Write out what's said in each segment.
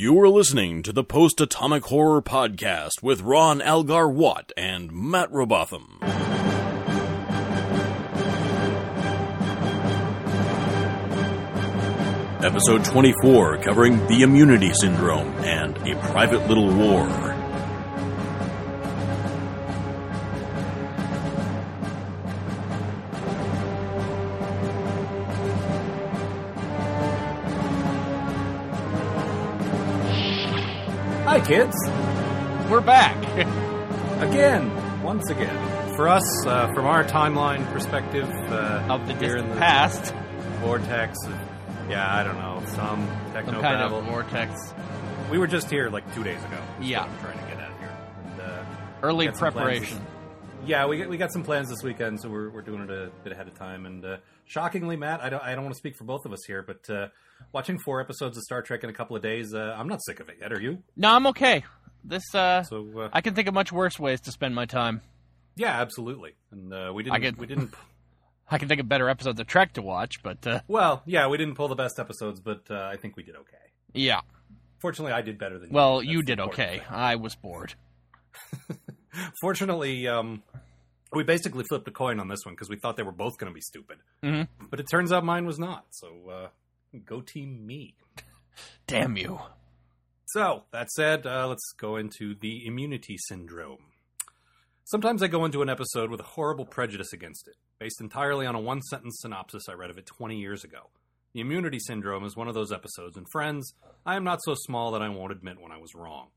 You are listening to the Post Atomic Horror Podcast with Ron Algar Watt and Matt Robotham. Episode 24 covering the immunity syndrome and a private little war. Kids. We're back. Again, once again. For us, uh, from our timeline perspective, uh, of the here in the past, vortex, of, yeah, I don't know, some techno some kind babble. of vortex. We were just here like two days ago. Yeah. I'm trying to get out of here. And, uh, Early preparation. Yeah, we got, we got some plans this weekend, so we're, we're doing it a bit ahead of time. And uh, shockingly, Matt, I don't I don't want to speak for both of us here, but uh, watching four episodes of Star Trek in a couple of days, uh, I'm not sick of it yet. Are you? No, I'm okay. This, uh, So uh, I can think of much worse ways to spend my time. yeah, absolutely. And uh, we didn't I we didn't I can think of better episodes of Trek to watch, but uh, Well, yeah, we didn't pull the best episodes, but uh, I think we did okay. yeah. Fortunately, I did better than you. Well, you. you did okay. thing. I was bored. Fortunately, um, we basically flipped a coin on this one because we thought they were both going to be stupid, Mhm. but it turns out mine was not. So, uh, go team me. Damn you. So that said, uh, let's go into the immunity syndrome. Sometimes I go into an episode with a horrible prejudice against it, based entirely on a one sentence synopsis I read of it 20 years ago. The immunity syndrome is one of those episodes, and friends, I am not so small that I won't admit when I was wrong.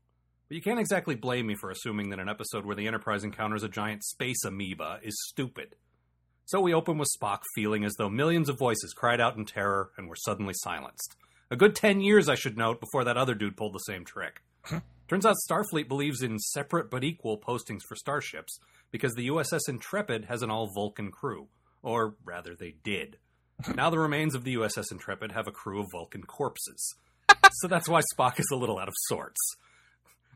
But you can't exactly blame me for assuming that an episode where the Enterprise encounters a giant space amoeba is stupid. So we open with Spock feeling as though millions of voices cried out in terror and were suddenly silenced. A good 10 years, I should note, before that other dude pulled the same trick. Turns out Starfleet believes in separate but equal postings for starships because the USS Intrepid has an all Vulcan crew. Or rather, they did. Now the remains of the USS Intrepid have a crew of Vulcan corpses. so that's why Spock is a little out of sorts.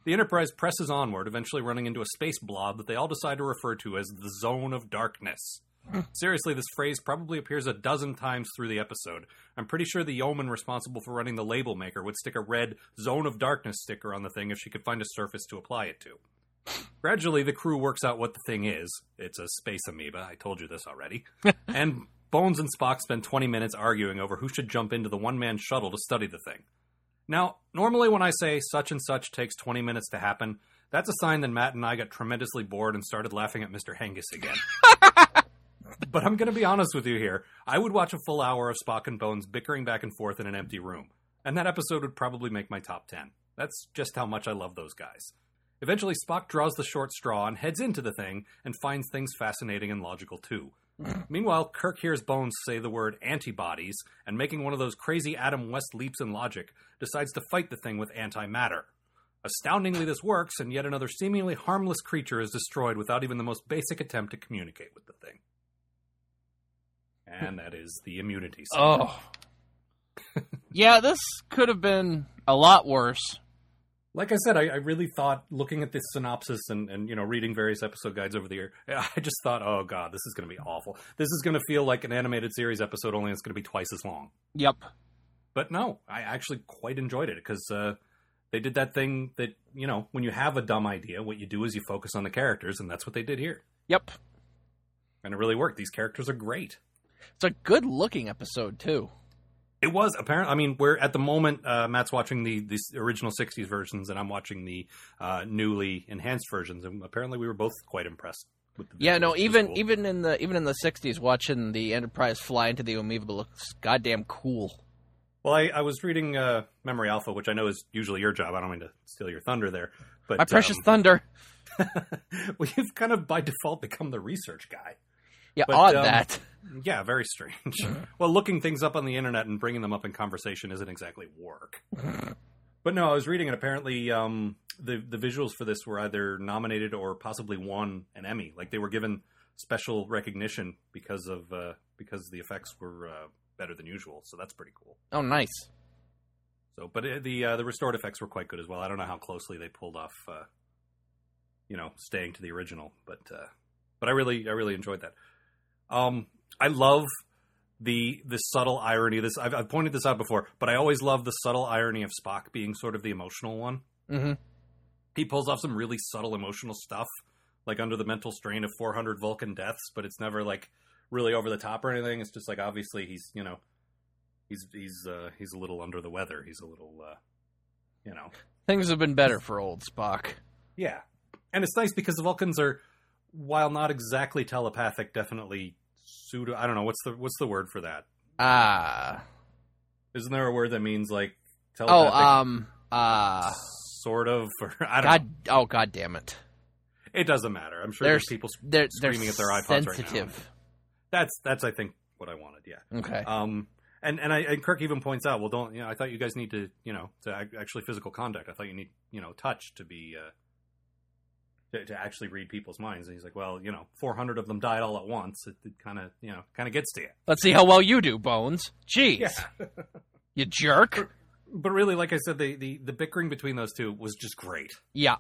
The Enterprise presses onward, eventually running into a space blob that they all decide to refer to as the Zone of Darkness. Hmm. Seriously, this phrase probably appears a dozen times through the episode. I'm pretty sure the yeoman responsible for running the label maker would stick a red Zone of Darkness sticker on the thing if she could find a surface to apply it to. Gradually, the crew works out what the thing is. It's a space amoeba. I told you this already. and Bones and Spock spend 20 minutes arguing over who should jump into the one man shuttle to study the thing. Now, normally when I say such and such takes 20 minutes to happen, that's a sign that Matt and I got tremendously bored and started laughing at Mr. Hengis again. but I'm going to be honest with you here. I would watch a full hour of Spock and Bones bickering back and forth in an empty room, and that episode would probably make my top 10. That's just how much I love those guys. Eventually, Spock draws the short straw and heads into the thing and finds things fascinating and logical too. Meanwhile, Kirk hears Bones say the word antibodies and, making one of those crazy Adam West leaps in logic, decides to fight the thing with antimatter. Astoundingly, this works, and yet another seemingly harmless creature is destroyed without even the most basic attempt to communicate with the thing. And that is the immunity. syndrome. Oh. yeah, this could have been a lot worse. Like I said, I, I really thought looking at this synopsis and, and you know reading various episode guides over the year, I just thought, oh god, this is going to be awful. This is going to feel like an animated series episode, only it's going to be twice as long. Yep. But no, I actually quite enjoyed it because uh, they did that thing that you know when you have a dumb idea, what you do is you focus on the characters, and that's what they did here, Yep. and it really worked. These characters are great. It's a good looking episode, too. It was apparent. I mean, we're at the moment. Uh, Matt's watching the the original '60s versions, and I'm watching the uh, newly enhanced versions. And apparently, we were both quite impressed with the. Yeah, no, even cool. even in the even in the '60s, watching the Enterprise fly into the amoeba looks goddamn cool. Well, I, I was reading uh, Memory Alpha, which I know is usually your job. I don't mean to steal your thunder there, but My precious um, thunder. we've kind of by default become the research guy. Yeah, but, odd um, that. Yeah, very strange. well, looking things up on the internet and bringing them up in conversation isn't exactly work. but no, I was reading, and apparently um, the the visuals for this were either nominated or possibly won an Emmy. Like they were given special recognition because of uh, because the effects were uh, better than usual. So that's pretty cool. Oh, nice. So, but uh, the uh, the restored effects were quite good as well. I don't know how closely they pulled off, uh, you know, staying to the original, but uh, but I really I really enjoyed that. Um, I love the the subtle irony. This I've, I've pointed this out before, but I always love the subtle irony of Spock being sort of the emotional one. hmm He pulls off some really subtle emotional stuff, like under the mental strain of 400 Vulcan deaths, but it's never like really over the top or anything. It's just like obviously he's you know he's he's uh, he's a little under the weather. He's a little uh, you know Things have been better for old Spock. yeah, and it's nice because the Vulcans are, while not exactly telepathic, definitely pseudo. I don't know what's the what's the word for that. Ah. Isn't there a word that means like oh, um, uh, sort of. Or, I don't God, know. oh, God damn it. It doesn't matter. I'm sure They're, there's people. they're, they're screaming at their iPods right now. That's that's I think what I wanted. Yeah. Okay. Um. And and I and Kirk even points out, well, don't you know? I thought you guys need to you know to actually physical contact. I thought you need you know touch to be. Uh, to, to actually read people's minds, and he's like, "Well, you know, 400 of them died all at once. It, it kind of, you know, kind of gets to you." Let's see how well you do, Bones. Jeez. Yeah, You jerk. but really, like I said, the, the the bickering between those two was just great. Yeah.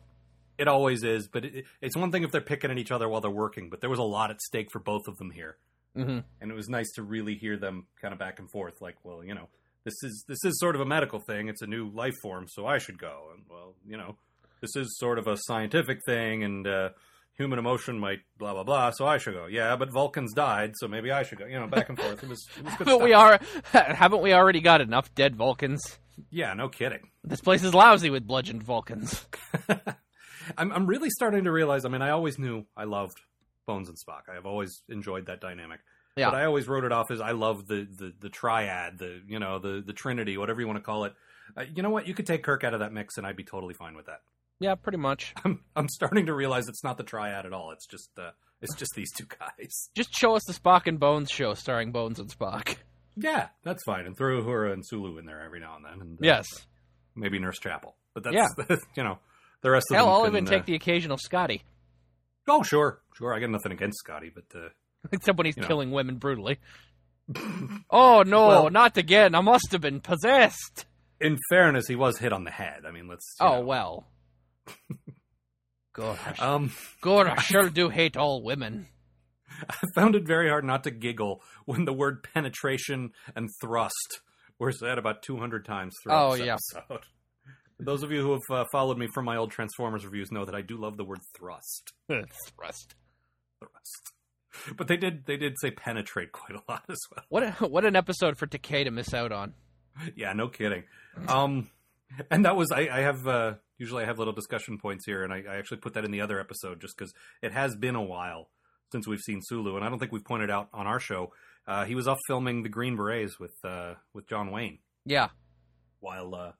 It always is, but it, it's one thing if they're picking at each other while they're working, but there was a lot at stake for both of them here, hmm and it was nice to really hear them kind of back and forth. Like, well, you know, this is this is sort of a medical thing; it's a new life form, so I should go. And well, you know, this is sort of a scientific thing, and uh, human emotion might blah blah blah, so I should go. Yeah, but Vulcans died, so maybe I should go. You know, back and forth. It was, it was good But we are haven't we already got enough dead Vulcans? yeah, no kidding. This place is lousy with bludgeoned Vulcans. I'm I'm really starting to realize. I mean, I always knew I loved Bones and Spock. I have always enjoyed that dynamic. Yeah. But I always wrote it off as I love the the the triad, the you know the the Trinity, whatever you want to call it. Uh, you know what? You could take Kirk out of that mix, and I'd be totally fine with that. Yeah, pretty much. I'm I'm starting to realize it's not the triad at all. It's just uh, it's just these two guys. Just show us the Spock and Bones show starring Bones and Spock. Yeah, that's fine. And throw Uhura and Sulu in there every now and then. And, uh, Yes. maybe Nurse Chapel. But that's Yeah. you know the rest of Hell, them. I'll even uh, take the occasional Scotty. Oh sure, sure. I got nothing against Scotty, but uh, Except when he's You know. killing women brutally. Oh no, Well- not again. I must have been possessed. in fairness, he was hit on the head. I mean, let's. Oh know. well. God, I, Um, God, I sure do hate all women. I found it very hard not to giggle when the word penetration and thrust were said about 200 times throughout Oh, this yeah. episode. Those of you who have uh, followed me from my old Transformers reviews know that I do love the word thrust. Thrust. Thrust. But they did they did say penetrate quite a lot as well. What a, what an episode for Takei to miss out on. Yeah, no kidding. Um, and that was I, I have uh, usually I have little discussion points here, and I, I actually put that in the other episode just because it has been a while since we've seen Sulu, and I don't think we've pointed out on our show uh, he was off filming the Green Berets with uh, with John Wayne Yeah, while uh,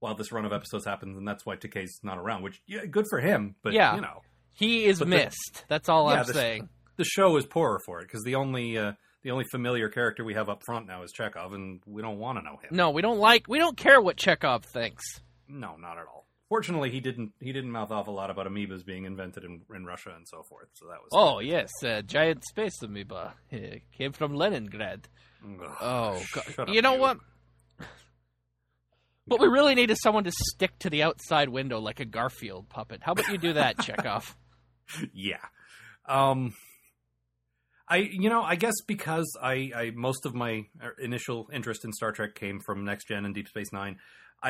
while this run of episodes happens, and that's why Takei's not around. Which yeah, good for him, but Yeah. you know he is But the- missed. That's all Yeah, I'm the- saying. the show is poorer for it because the only uh, the only familiar character we have up front now is Chekov, and we don't want to know him. No, we don't like. We don't care what Chekov thinks. No, not at all. Fortunately, he didn't. He didn't mouth off a lot about amoebas being invented in, in Russia and so forth. So that was. Oh yes, uh, giant space amoeba It came from Leningrad. Ugh, Oh, shut God. up, you know what? What we really need is someone to stick to the outside window like a Garfield puppet. How about you do that, Chekov? Yeah. Um. I you know I guess because I, I most of my uh, initial interest in Star Trek came from Next Gen and Deep Space Nine.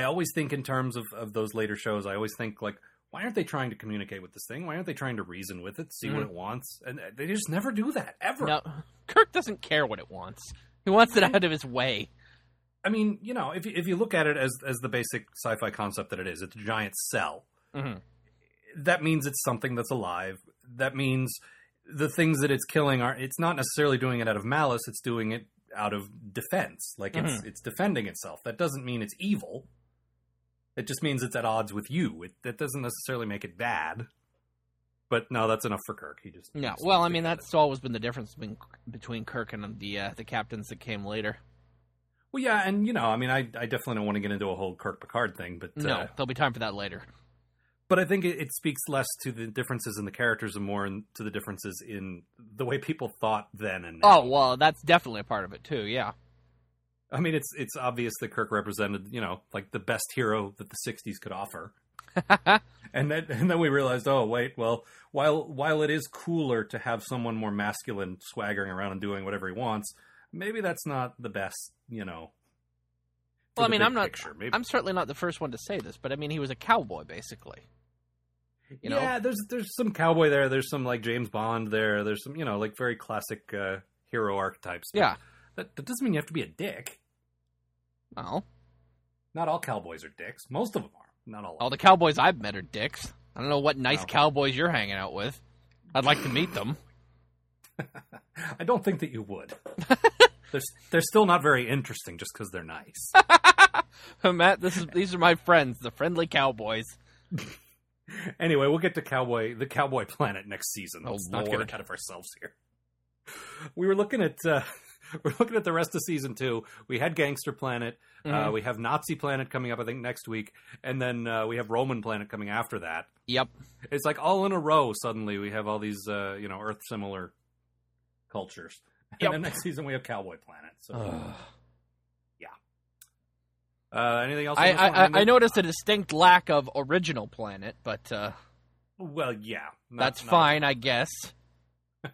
I always think in terms of, of those later shows. I always think like, why aren't they trying to communicate with this thing? Why aren't they trying to reason with it, see what Mhm. it wants? And uh, they just never do that ever. No, Kirk doesn't care what it wants. He wants it out of his way. I mean, you know, if you, if you look at it as as the basic sci-fi concept that it is, it's a giant cell. Mhm. That means it's something that's alive. That means the things that it's killing are. It's not necessarily doing it out of malice. It's doing it out of defense. Like it's it's defending itself. That doesn't mean it's evil. It just means it's at odds with you. It that doesn't necessarily make it bad. But no, that's enough for Kirk. He just Yeah, well, I mean with it. that's always been the difference between, between Kirk and the uh, the captains that came later. well, yeah, and you know, I mean, I I definitely don't want to get into a whole Kirk Picard thing, but No, uh, there'll be time for that later. but I think it, it speaks less to the differences in the characters and more in, to the differences in the way people thought then and now. Oh well, that's definitely a part of it too. Yeah. I mean, it's it's obvious that Kirk represented, you know, like the best hero that the '60s could offer, and then and then we realized, oh wait, well, while while it is cooler to have someone more masculine swaggering around and doing whatever he wants, maybe that's not the best, you know. Well, I mean, I'm not. picture. Maybe, I'm certainly not the first one to say this, but I mean, he was a cowboy basically. You know, yeah, there's there's some cowboy there. There's some like James Bond there. There's some you know like very classic uh, hero archetypes. Yeah. That, that doesn't mean you have to be a dick. Well, Not all cowboys are dicks. Most of them are. Not all. all the cowboys I've met are dicks. I don't know what nice No. cowboys you're hanging out with. I'd like to meet them. I don't think that you would. they're they're still not very interesting just because they're nice. Matt, this is these are my friends, the friendly cowboys. anyway, we'll get to cowboy the cowboy planet next season. Oh, Let's not get Lord. ahead of ourselves here. We were looking at uh, we're looking at the rest of season two. We had Gangster Planet. Uh, Mhm. we have Nazi Planet coming up, I think, next week, and then uh, we have Roman Planet coming after that. Yep. It's like all in a row. Suddenly, we have all these uh, you know Earth similar cultures, and Yep. then next season we have Cowboy Planet. So, Ugh. uh, anything else? I, I, I noticed a distinct lack of original planet, but uh, Well, yeah, not- that's not- fine, I guess.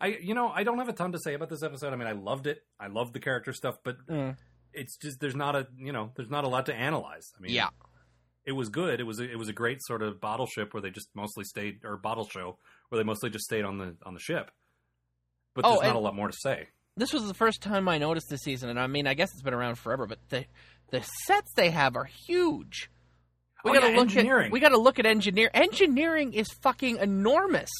I you know I don't have a ton to say about this episode. I mean, I loved it. I loved the character stuff, but Mm. it's just there's not a you know there's not a lot to analyze. I mean, Yeah. it was good. It was a, it was a great sort of bottle ship where they just mostly stayed or bottle show where they mostly just stayed on the on the ship. But Oh, there's not a lot more to say. This was the first time I noticed this season, and I mean, I guess it's been around forever, but the the sets they have are huge. We Oh, gotta yeah, look engineering. at we gotta look at engineer. Engineering is fucking enormous.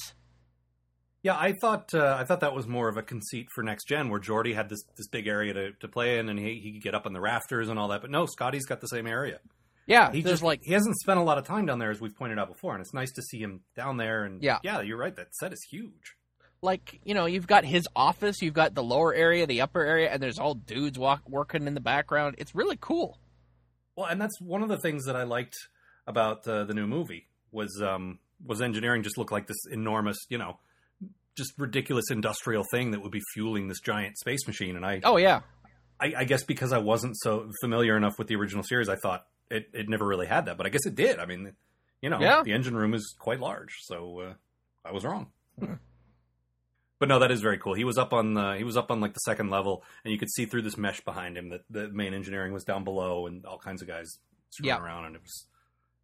Yeah, I thought uh, I thought that was more of a conceit for next gen, where Geordi had this this big area to, to play in, and he he could get up on the rafters and all that. But no, Scotty's got the same area. Yeah, He just like he hasn't spent a lot of time down there, as we've pointed out before, and it's nice to see him down there. And Yeah. yeah, you're right. That set is huge. like you know you've got his office, you've got the lower area, the upper area, and there's all dudes walk working in the background. It's really cool. Well, and that's one of the things that I liked about uh, the new movie was um, was engineering just looked like this enormous, you know, just ridiculous industrial thing that would be fueling this giant space machine. And I, Oh yeah, I, I guess because I wasn't so familiar enough with the original series, I thought it, it never really had that. But I guess it did. I mean, you know, Yeah. the engine room is quite large, so uh, I was wrong. but no, that is very cool. He was up on the he was up on like the second level, and you could see through this mesh behind him that the main engineering was down below, and all kinds of guys screwing Yeah. around, and it was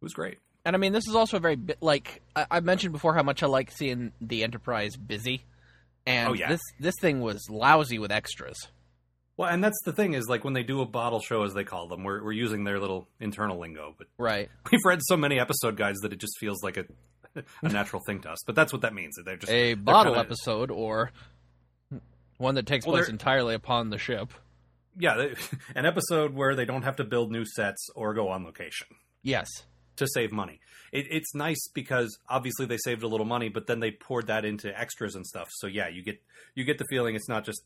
it was great. And I mean this is also a very bi- like I, I mentioned before how much I like seeing the Enterprise busy, and Oh, yeah. this this thing was lousy with extras. Well, and that's the thing is like when they do a bottle show, as they call them, we're we're using their little internal lingo, but Right. we've read so many episode guides that it just feels like a a natural thing to us. But that's what that means. that They're just a they're bottle kinda- episode or one that takes Well, place they're- entirely upon the ship. Yeah, they, an episode where they don't have to build new sets or go on location Yes. To save money. It, it's nice because obviously they saved a little money, but then they poured that into extras and stuff. So yeah, you get you get the feeling it's not just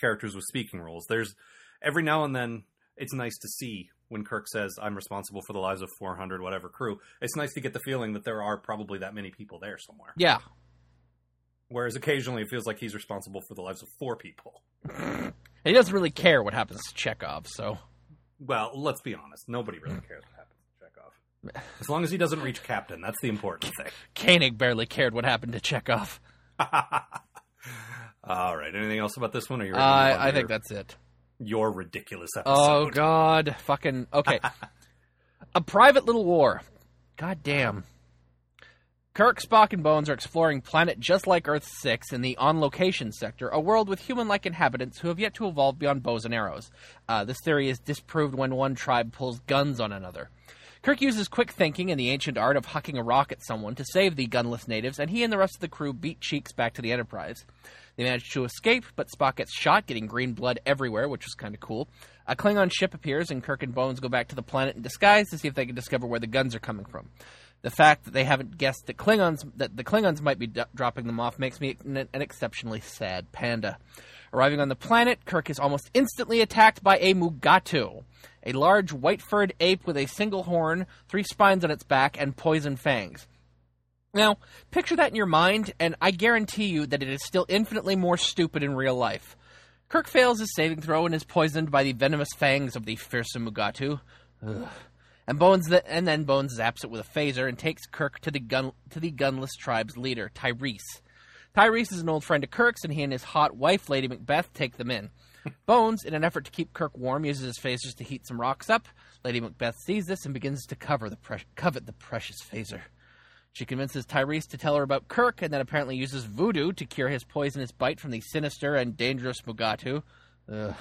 characters with speaking roles. There's every now and then it's nice to see when Kirk says, "I'm responsible for the lives of 400 whatever crew." It's nice to get the feeling that there are probably that many people there somewhere. Yeah. Whereas occasionally it feels like he's responsible for the lives of four people. He doesn't really care what happens to Chekov, so Well, let's be honest. Nobody really hmm. cares what happens to Chekov. As long as he doesn't reach captain, that's the important thing. Koenig barely cared what happened to Chekov. All right. Anything else about this one? Or you ready to I think that's it. your ridiculous episode? Oh God, fucking okay. a private little war. God damn. Kirk, Spock, and Bones are exploring planet just like Earth 6 in the on location sector, a world with human like inhabitants who have yet to evolve beyond bows and arrows. Uh, this theory is disproved when one tribe pulls guns on another. Kirk uses quick thinking and the ancient art of hucking a rock at someone to save the gunless natives, and he and the rest of the crew beat cheeks back to the Enterprise. They manage to escape, but Spock gets shot, getting green blood everywhere, which was kind of cool. A Klingon ship appears, and Kirk and Bones go back to the planet in disguise to see if they can discover where the guns are coming from. The fact that they haven't guessed that Klingons that the Klingons might be d- dropping them off makes me an, an exceptionally sad panda. Arriving on the planet, Kirk is almost instantly attacked by a Mugatu, a large white-furred ape with a single horn, three spines on its back, and poison fangs. Now, picture that in your mind, and I guarantee you that it is still infinitely more stupid in real life. Kirk fails his saving throw and is poisoned by the venomous fangs of the fearsome Mugatu. Ugh. And Bones, th- and then Bones zaps it with a phaser and takes Kirk to the gun to the gunless tribe's leader, Tyrese. Tyrese is an old friend of Kirk's, and he and his hot wife, Lady Macbeth, take them in. Bones, in an effort to keep Kirk warm, uses his phasers to heat some rocks up. Lady Macbeth sees this and begins to cover the pre- covet the precious phaser. She convinces Tyrese to tell her about Kirk, and then apparently uses voodoo to cure his poisonous bite from the sinister and dangerous Mugatu. Ugh.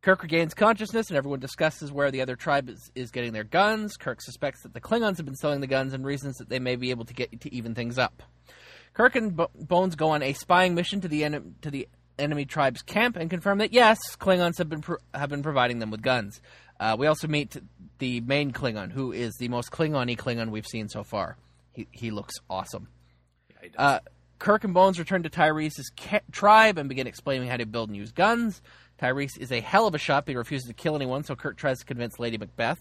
Kirk regains consciousness, and everyone discusses where the other tribe is, is getting their guns. Kirk suspects that the Klingons have been selling the guns and reasons that they may be able to get to even things up. Kirk and Bo- Bones go on a spying mission to the en- to the enemy tribe's camp and confirm that yes, Klingons have been pro- have been providing them with guns. Uh, we also meet the main Klingon, who is the most Klingon-y Klingon we've seen so far. He he looks awesome. Yeah, he. Uh, Kirk and Bones return to Tyrese's ca- tribe and begin explaining how to build and use guns. Tyrese is a hell of a shot, but he refuses to kill anyone, so Kirk tries to convince Lady Macbeth.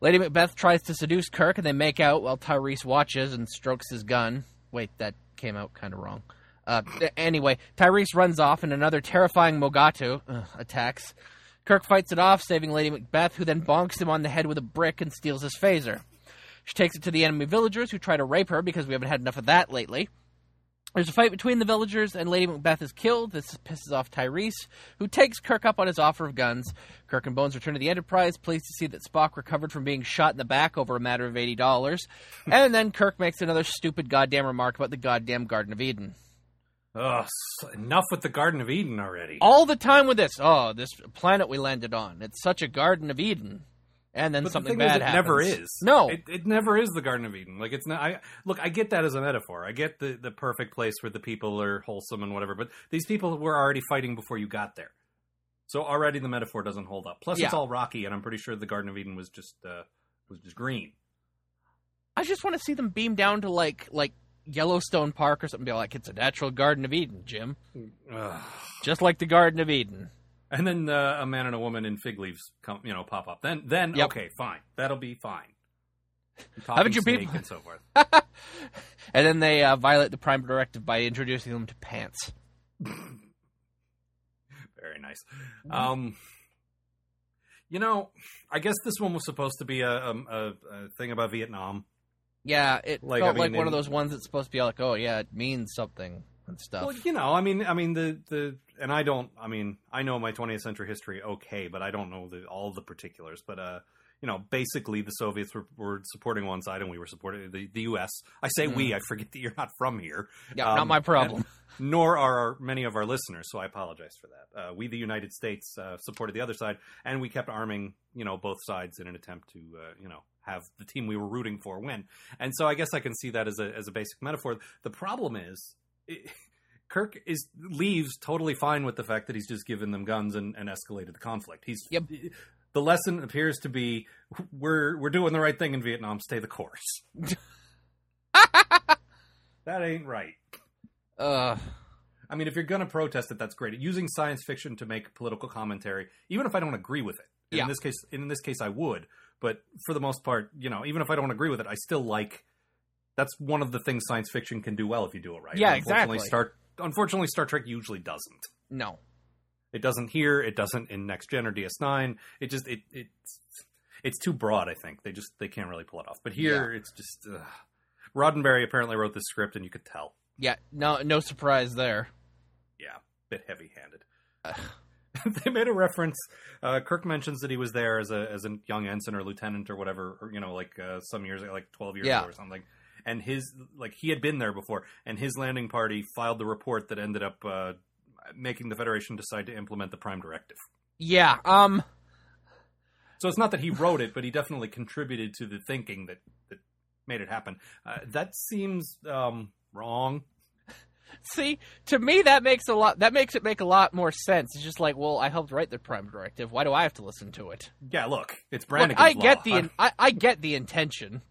Lady Macbeth tries to seduce Kirk, and they make out while Tyrese watches and strokes his gun. Wait, that came out kind of wrong. Uh, anyway, Tyrese runs off, and another terrifying Mugatu uh, attacks. Kirk fights it off, saving Lady Macbeth, who then bonks him on the head with a brick and steals his phaser. She takes it to the enemy villagers, who try to rape her because we haven't had enough of that lately. There's a fight between the villagers, and Lady Macbeth is killed. This pisses off Tyrese, who takes Kirk up on his offer of guns. Kirk and Bones return to the Enterprise, pleased to see that Spock recovered from being shot in the back over a matter of $80. and then Kirk makes another stupid goddamn remark about the goddamn Garden of Eden. Ugh, enough with the Garden of Eden already. All the time with this. Oh, this planet we landed on. It's such a Garden of Eden. And then But something the bad is, it happens. never is. No. it, it never is the Garden of Eden. Like it's not. I look. I get that as a metaphor. I get the the perfect place where the people are wholesome and whatever. But these people were already fighting before you got there, so already the metaphor doesn't hold up. Plus, it's all rocky, and I'm pretty sure the Garden of Eden was just uh, was just green. I just want to see them beam down to like like Yellowstone Park or something. Be like, it's a natural Garden of Eden, Jim. Ugh. Just like the Garden of Eden. And then uh, a man and a woman in fig leaves come, you know, pop up. Then, then Yep. okay, fine, that'll be fine. Haven't you people- and so forth. and then they uh, violate the Prime Directive by introducing them to pants. Very nice. Um, you know, I guess this one was supposed to be a, a, a, a thing about Vietnam. Yeah, it Like, felt I like mean, one of those ones that's supposed to be like, oh yeah, it means something and stuff. Well, you know, I mean, I mean the the, and I don't, I mean, I know my 20th century history okay, but I don't know the, all the particulars. But uh, you know, basically, the Soviets were, were supporting one side, and we were supporting the, the U.S. I say we, I forget that you're not from here. yeah, not um, my problem. nor are many of our listeners. So I apologize for that. Uh, we, the United States, uh, supported the other side, and we kept arming, you know, both sides in an attempt to, uh, you know, have the team we were rooting for win. And so I guess I can see that as a as a basic metaphor. The problem is. It, Kirk is leaves totally fine with the fact that he's just given them guns and, and escalated the conflict. He's Yep. the lesson appears to be we're we're doing the right thing in Vietnam. Stay the course. that ain't right. Uh, I mean, if you're going to protest it, that's great. Using science fiction to make political commentary, even if I don't agree with it. Yeah. In this case, in this case, I would. But for the most part, you know, even if I don't agree with it, I still like. That's one of the things science fiction can do well if you do it right. Yeah, unfortunately, exactly. Star, unfortunately, Star Trek usually doesn't. no. It doesn't here. It doesn't in Next Gen or DS9. It just it it's it's too broad. I think they just they can't really pull it off. But here, it's just uh, Roddenberry apparently wrote the script, and you could tell. Yeah, no, no surprise there. Yeah, bit heavy-handed. they made a reference. Uh, Kirk mentions that he was there as a as a young ensign or lieutenant or whatever, or, you know, like uh, some years, ago, like twelve years Yeah. ago or something. And his like he had been there before, and his landing party filed the report that ended up uh, making the Federation decide to implement the Prime Directive. Yeah, um, So it's not that he wrote it, but he definitely contributed to the thinking that that made it happen. Uh, that seems um, wrong. see, to me that makes a lot. That makes it make a lot more sense. It's just like, well, I helped write the Prime Directive. Why do I have to listen to it? Yeah, look, it's Brannigan's I law. get the, I'm- I, I get the intention.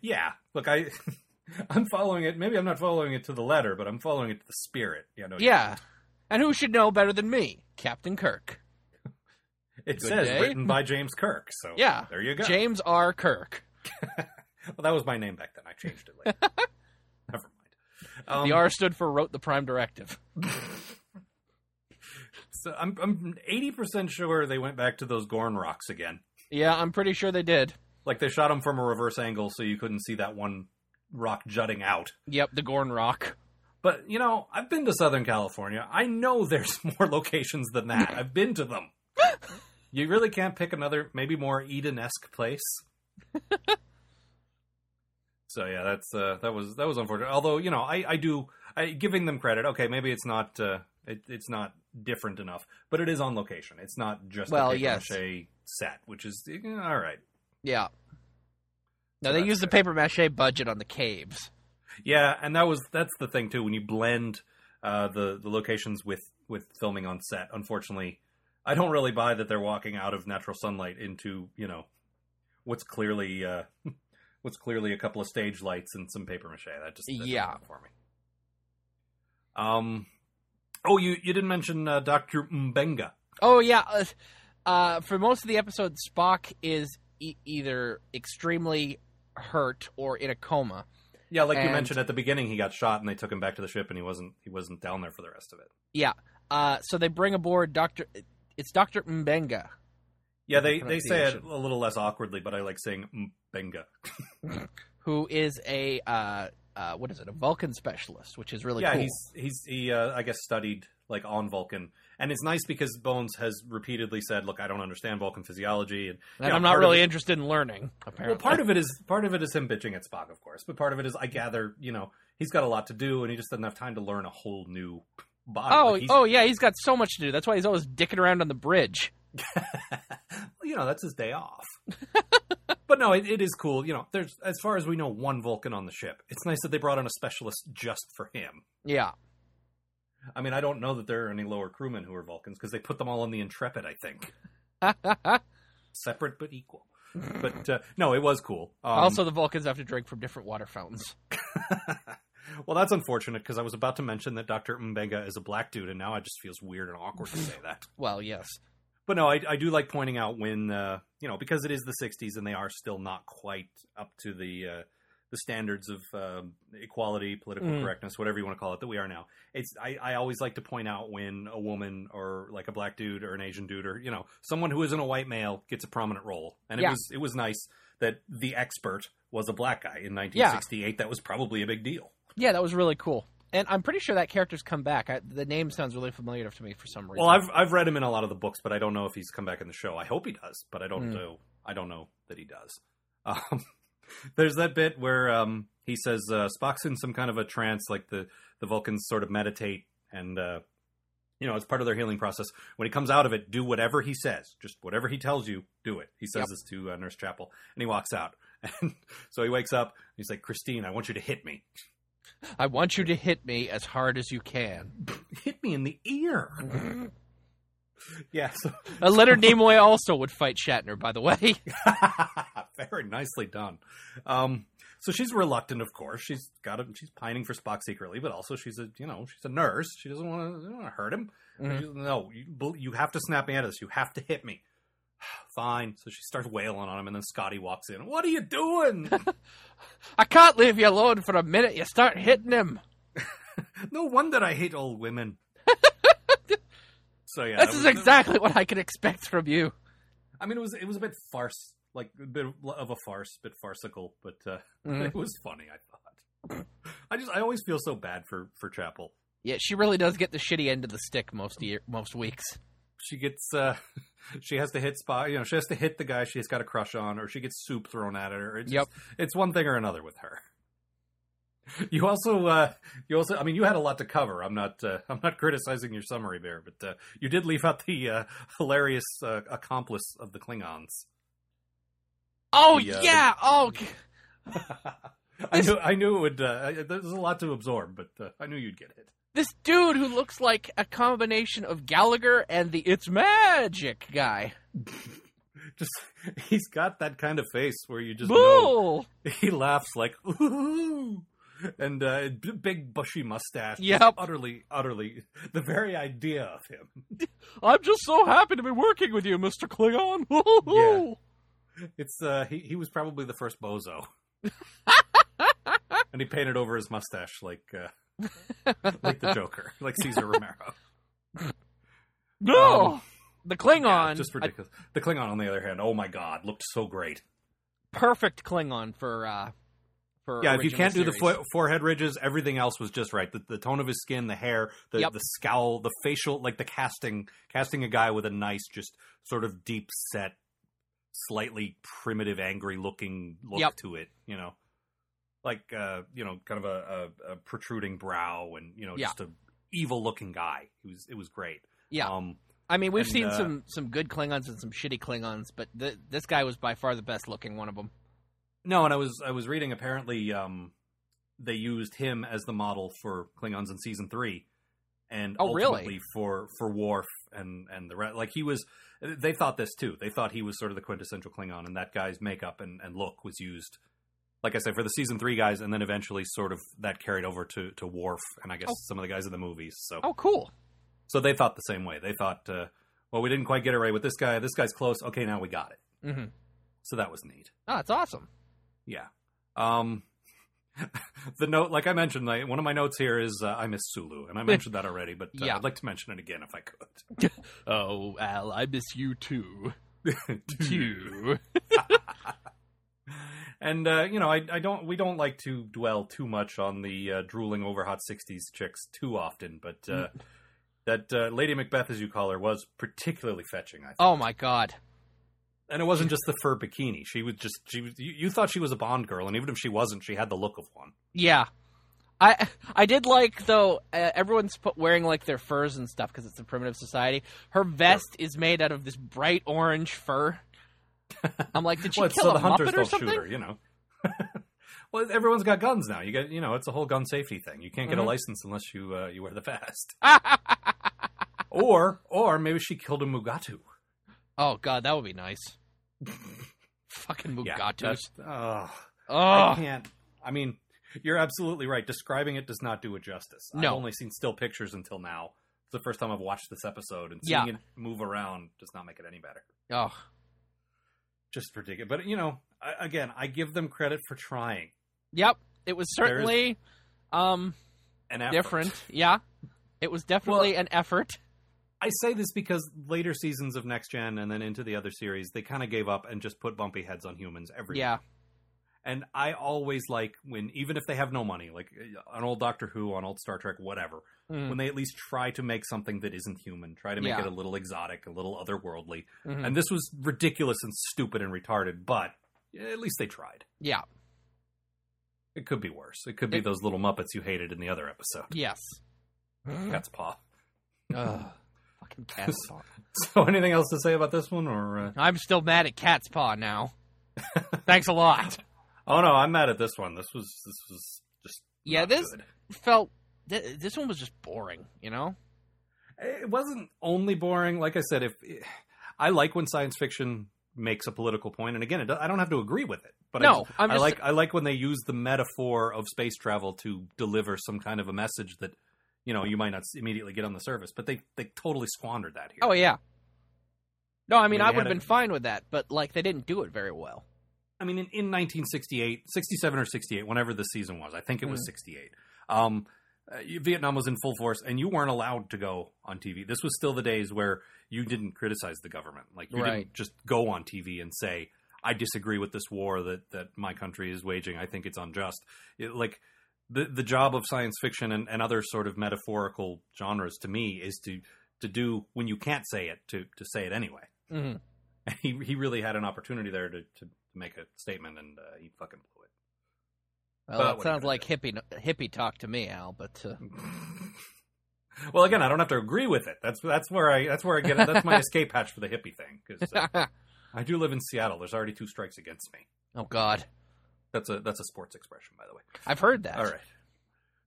Yeah, look, I I'm following it. Maybe I'm not following it to the letter, but I'm following it to the spirit. You know, Yeah, and who should know better than me, Captain Kirk? it Good says day. written by James Kirk. So Yeah, there you go. James R. Kirk. well, that was my name back then. I changed it later. Never mind. Um, the R stood for wrote the Prime Directive. so I'm I'm 80 percent sure they went back to those Gorn rocks again. Yeah, I'm pretty sure they did. Like they shot them from a reverse angle, so you couldn't see that one rock jutting out. Yep, the Gorn Rock. But you know, I've been to Southern California. I know there's more locations than that. I've been to them. You really can't pick another, maybe more Eden-esque place. so yeah, that's uh, that was that was unfortunate. Although you know, I I do I giving them credit. Okay, maybe it's not uh, it, it's not different enough, but it is on location. It's not just Well, a yes. set, which is all right. Yeah. No, they used the paper mache budget on the caves. Yeah, and that was that's the thing too. When you blend uh, the the locations with with filming on set, unfortunately, I don't really buy that they're walking out of natural sunlight into you know what's clearly uh, what's clearly a couple of stage lights and some paper mache. That just that Yeah. for me. Um. Oh, you you didn't mention uh, Doctor Mbenga. Oh yeah, uh, uh, for most of the episode, Spock is e- either extremely hurt or in a coma. Yeah, like you mentioned at the beginning, he got shot and they took him back to the ship, and he wasn't he wasn't down there for the rest of it. Yeah. Uh, so they bring aboard Doctor. It's Doctor Mbenga. Yeah, they they say it a little less awkwardly, but I like saying Mbenga. who is a uh, uh, what is it? A Vulcan specialist, which is really yeah, cool. he's he's he uh, I guess studied like on Vulcan, and it's nice because Bones has repeatedly said, "Look, I don't understand Vulcan physiology," and, and know, I'm not really it- interested in learning. Apparently, Well, part of it is part of it is him bitching at Spock, of course, but part of it is I gather you know he's got a lot to do and he just doesn't have time to learn a whole new body. oh, Like, oh yeah, he's got so much to do. That's why he's always dicking around on the bridge. you know that's his day off. but no, it, it is cool. You know, there's as far as we know, one Vulcan on the ship. It's nice that they brought in a specialist just for him. Yeah. I mean, I don't know that there are any lower crewmen who are Vulcans because they put them all in the Intrepid. I think separate but equal. But uh, no, it was cool. Um, also, the Vulcans have to drink from different water fountains. well, that's unfortunate because I was about to mention that Doctor Mbenga is a black dude, and now it just feels weird and awkward to say that. Well, yes. But no, I, I do like pointing out when uh, you know because it is the '60s and they are still not quite up to the uh, the standards of uh, equality, political Mm. correctness, whatever you want to call it, that we are now. It's I, I always like to point out when a woman or like a black dude or an Asian dude or you know someone who isn't a white male gets a prominent role, and it Yeah. was it was nice that the expert was a black guy in 1968. That was probably a big deal. Yeah, that was really cool. And I'm pretty sure that character's come back. I, the name sounds really familiar to me for some reason. Well, I've I've read him in a lot of the books, but I don't know if he's come back in the show. I hope he does, but I don't Hmm. know. I don't know that he does. Um, there's that bit where um, he says uh, Spock's in some kind of a trance, like the the Vulcans sort of meditate, and uh, you know, it's part of their healing process. When he comes out of it, do whatever he says, just whatever he tells you, do it. He says Yep. this to uh, Nurse Chapel, and he walks out. And so he wakes up. He's like, "Christine, I want you to hit me. I want you to hit me as hard as you can. Hit me in the ear." yeah. So Uh, Leonard Nimoy also would fight Shatner, by the way. Very nicely done. Um, so she's reluctant, of course. She's got a, she's pining for Spock secretly, but also she's a you know she's a nurse. She doesn't want to hurt him. Mhm. No, you, you have to snap me out of this. You have to hit me. Fine. So she starts wailing on him, and then Scotty walks in. What are you doing? I can't leave you alone for a minute. You start hitting him. no wonder I hate old women. so yeah, this is was- exactly what I can expect from you. I mean, it was it was a bit farce, like a bit of a farce, bit farcical, but uh, Mhm. it was funny. I thought. I just I always feel so bad for for Chapel. Yeah, she really does get the shitty end of the stick most year, most weeks. She gets uh, she has to hit spot. You know, she has to hit the guy she's got a crush on, or she gets soup thrown at her. It's Yep. just- it's one thing or another with her. You also, uh, you also, I mean, you had a lot to cover. I'm not, uh, I'm not criticizing your summary there, but uh, you did leave out the uh, hilarious uh, accomplice of the Klingons. Oh The, uh, yeah. Oh, I knew I knew it would. Uh, there's a lot to absorb, but uh, I knew you'd get it. this dude who looks like a combination of Gallagher and the It's Magic guy. Just he's got that kind of face where you just know Bull. he laughs like ooh, and uh, big bushy mustache. Yep. utterly, utterly the very idea of him. I'm just so happy to be working with you, Mr. Klingon. Yeah. It's uh, he he was probably the first bozo, and he painted over his mustache like uh, like the Joker, like Cesar Romero. No. Um, the Klingon, Yeah, just ridiculous. The Klingon, on the other hand, oh my god, looked so great. perfect Klingon for uh, For Yeah, if you can't do the fo- forehead ridges, everything else was just right. The, the tone of his skin, the hair, the, Yep. the scowl, the facial, like the casting, casting a guy with a nice, just sort of deep set, slightly primitive, angry looking look Yep. to it. You know, like uh, you know, kind of a, a, a protruding brow and you know, Yeah. just a evil looking guy. It was it was great. yeah, Um, I mean we've and, seen uh, some some good Klingons and some shitty Klingons, but th- this guy was by far the best looking one of them. No, and I was I was reading apparently um, they used him as the model for Klingons in season three, and Oh, really? ultimately for for Worf and and the rest. Like he was, they thought this too. They thought he was sort of the quintessential Klingon, and that guy's makeup and, and look was used. Like I said, for the season three guys, and then eventually, sort of that carried over to to Worf, and I guess Oh. some of the guys in the movies. So, Oh, cool. so they thought the same way. They thought, uh, well, we didn't quite get it right with this guy. This guy's close. Okay, now we got it. hmm So that was neat. Oh, that's awesome. Yeah. Um, the note, like I mentioned, my, one of my notes here is uh, I miss Sulu, and I mentioned that already, but uh, Yeah. I'd like to mention it again if I could. Oh, Al, I miss you too. Too. and uh, you know, I, I don't, we don't like to dwell too much on the uh, drooling over hot '60s chicks too often, but uh, that uh, Lady Macbeth, as you call her, was particularly fetching. I think. Oh my god. And it wasn't just the fur bikini; she was just she was. You, you thought she was a Bond girl, and even if she wasn't, she had the look of one. Yeah. I I did like though uh, everyone's put wearing like their furs and stuff because it's a primitive society. Her vest is made out of this bright orange fur. I'm like, did she well, kill so a the hunters muppet or something? shoot her, you know. well, everyone's got guns now. You get, you know, it's a whole gun safety thing. You can't get Mhm. a license unless you uh, you wear the vest. or or maybe she killed a Mugatu. oh god, that would be nice. Fucking Yeah, Mugatus. that's- ugh. I Oh, can't. I mean, you're absolutely right. Describing it does not do it justice. No. I've only seen still pictures until now. It's the first time I've watched this episode, and seeing Yeah. it move around does not make it any better. oh, Just ridiculous. But you know, I, again, I give them credit for trying. yep. It was certainly um An effort. different. Yeah, it was definitely an effort. I say this because later seasons of Next Gen and then into the other series, they kind of gave up and just put bumpy heads on humans everywhere. Yeah, And I always like when, even if they have no money, like uh, on old Doctor Who, on old Star Trek, whatever, Mm. when they at least try to make something that isn't human, try to make Yeah. it a little exotic, a little otherworldly. Mhm. And this was ridiculous and stupid and retarded, but at least they tried. yeah, It could be worse. It could be It- those little Muppets you hated in the other episode. yes. Cat's paw. Ugh, cat's paw. So, anything else to say about this one, or? Uh... I'm still mad at cat's paw now. Thanks a lot. Oh no, I'm mad at this one. This was this was just Yeah, not this good. felt. Th- this one was just boring. You know. It wasn't only boring. Like I said, if I like when science fiction makes a political point, and again, it, I don't have to agree with it. But No, I, I'm I just- like I like when they use the metaphor of space travel to deliver some kind of a message that you know you might not immediately get on the surface. But they they totally squandered that here. Oh yeah. No, I mean Yeah, I would have been a- fine with that, but like they didn't do it very well. I mean, in, in 1968, 67 or 68, whenever the season was, I think it was Mm. 68. Um, uh, Vietnam was in full force, and you weren't allowed to go on TV. This was still the days where you didn't criticize the government. Like you Right. didn't just go on TV and say, "I disagree with this war that that my country is waging. I think it's unjust." It, like the the job of science fiction and, and other sort of metaphorical genres to me is to to do when you can't say it to to say it anyway. hmm And he he really had an opportunity there to to make a statement, and uh, he fucking blew it. Well, But that what are you sounds like hippie hippie talk to me, Al. But uh, well, again, I don't have to agree with it. That's that's where I that's where I get it. That's my escape hatch for the hippie thing because uh, I do live in Seattle. There's already two strikes against me. oh God, That's a that's a sports expression, by the way. I've heard that. All right.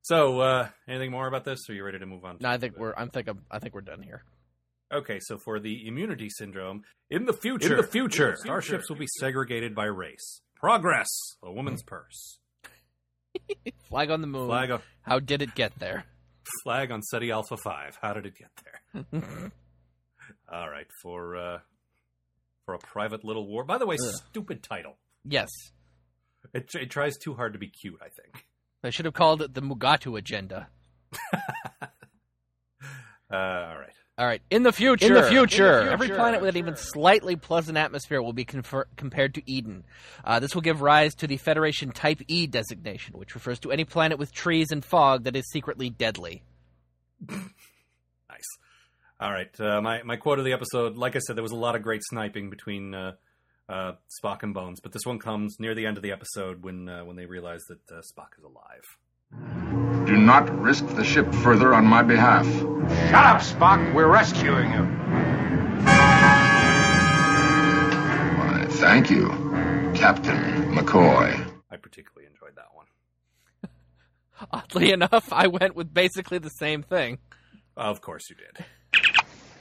So, uh, anything more about this? Or are you ready to move on? to No, I think we're. I'm think. I'm, I think we're done here. Okay, so for the immunity syndrome, in the future, In the future. starships will be segregated by race. Progress, a woman's purse. Flag on the moon. Flag on How did it get there? flag on Ceti Alpha Five. How did it get there? All right, for uh, for a private little war. By the way, Ugh. stupid title. yes, It, it tries too hard to be cute. I think. they should have called it the Mugatu agenda. Uh, all right. All right. In the future, In the future. every planet with an even slightly pleasant atmosphere will be confer- compared to Eden. Uh, this will give rise to the Federation Type E designation, which refers to any planet with trees and fog that is secretly deadly. Nice. All right. Uh, my my quote of the episode. Like I said, there was a lot of great sniping between uh, Spock and Bones, but this one comes near the end of the episode when uh, when they realize that uh, Spock is alive. Do not risk the ship further on my behalf. Shut up, Spock. We're rescuing you. Why, thank you, Captain McCoy. I particularly enjoyed that one. Oddly enough, I went with basically the same thing. Of course you did.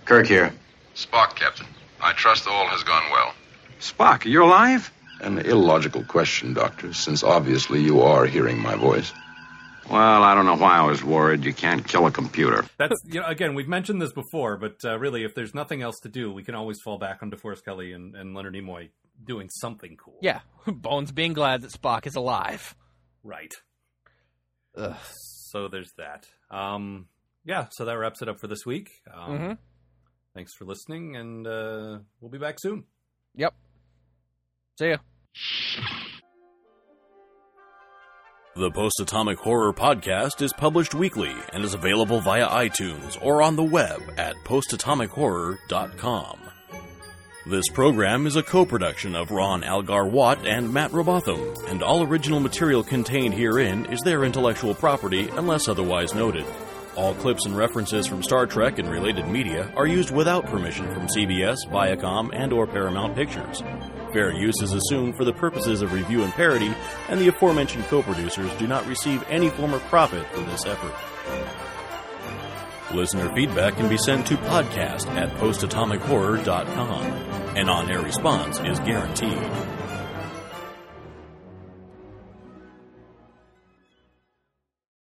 Kirk here. Spock, Captain. I trust all has gone well. Spock, are you alive? An illogical question, Doctor, since obviously you are hearing my voice. Well, I don't know why I was worried. You can't kill a computer. That's you know again we've mentioned this before, but uh, really if there's nothing else to do, we can always fall back on DeForest Kelley and, and Leonard Nimoy doing something cool. Yeah, Bones being glad that Spock is alive. Right. Ugh. So there's that. Um, yeah. So that wraps it up for this week. Um, Mhm. Thanks for listening, and uh, we'll be back soon. Yep. See ya. The Post Atomic Horror Podcast is published weekly and is available via iTunes or on the web at postatomichorror.com. This program is a co production of Ron Algar Watt and Matt Robotham, and all original material contained herein is their intellectual property unless otherwise noted. All clips and references from Star Trek and related media are used without permission from CBS, Viacom, and or Paramount Pictures. Fair use is assumed for the purposes of review and parody, and the aforementioned co-producers do not receive any form of profit for this effort. Listener feedback can be sent to podcast at postatomichorror.com. An on-air response is guaranteed.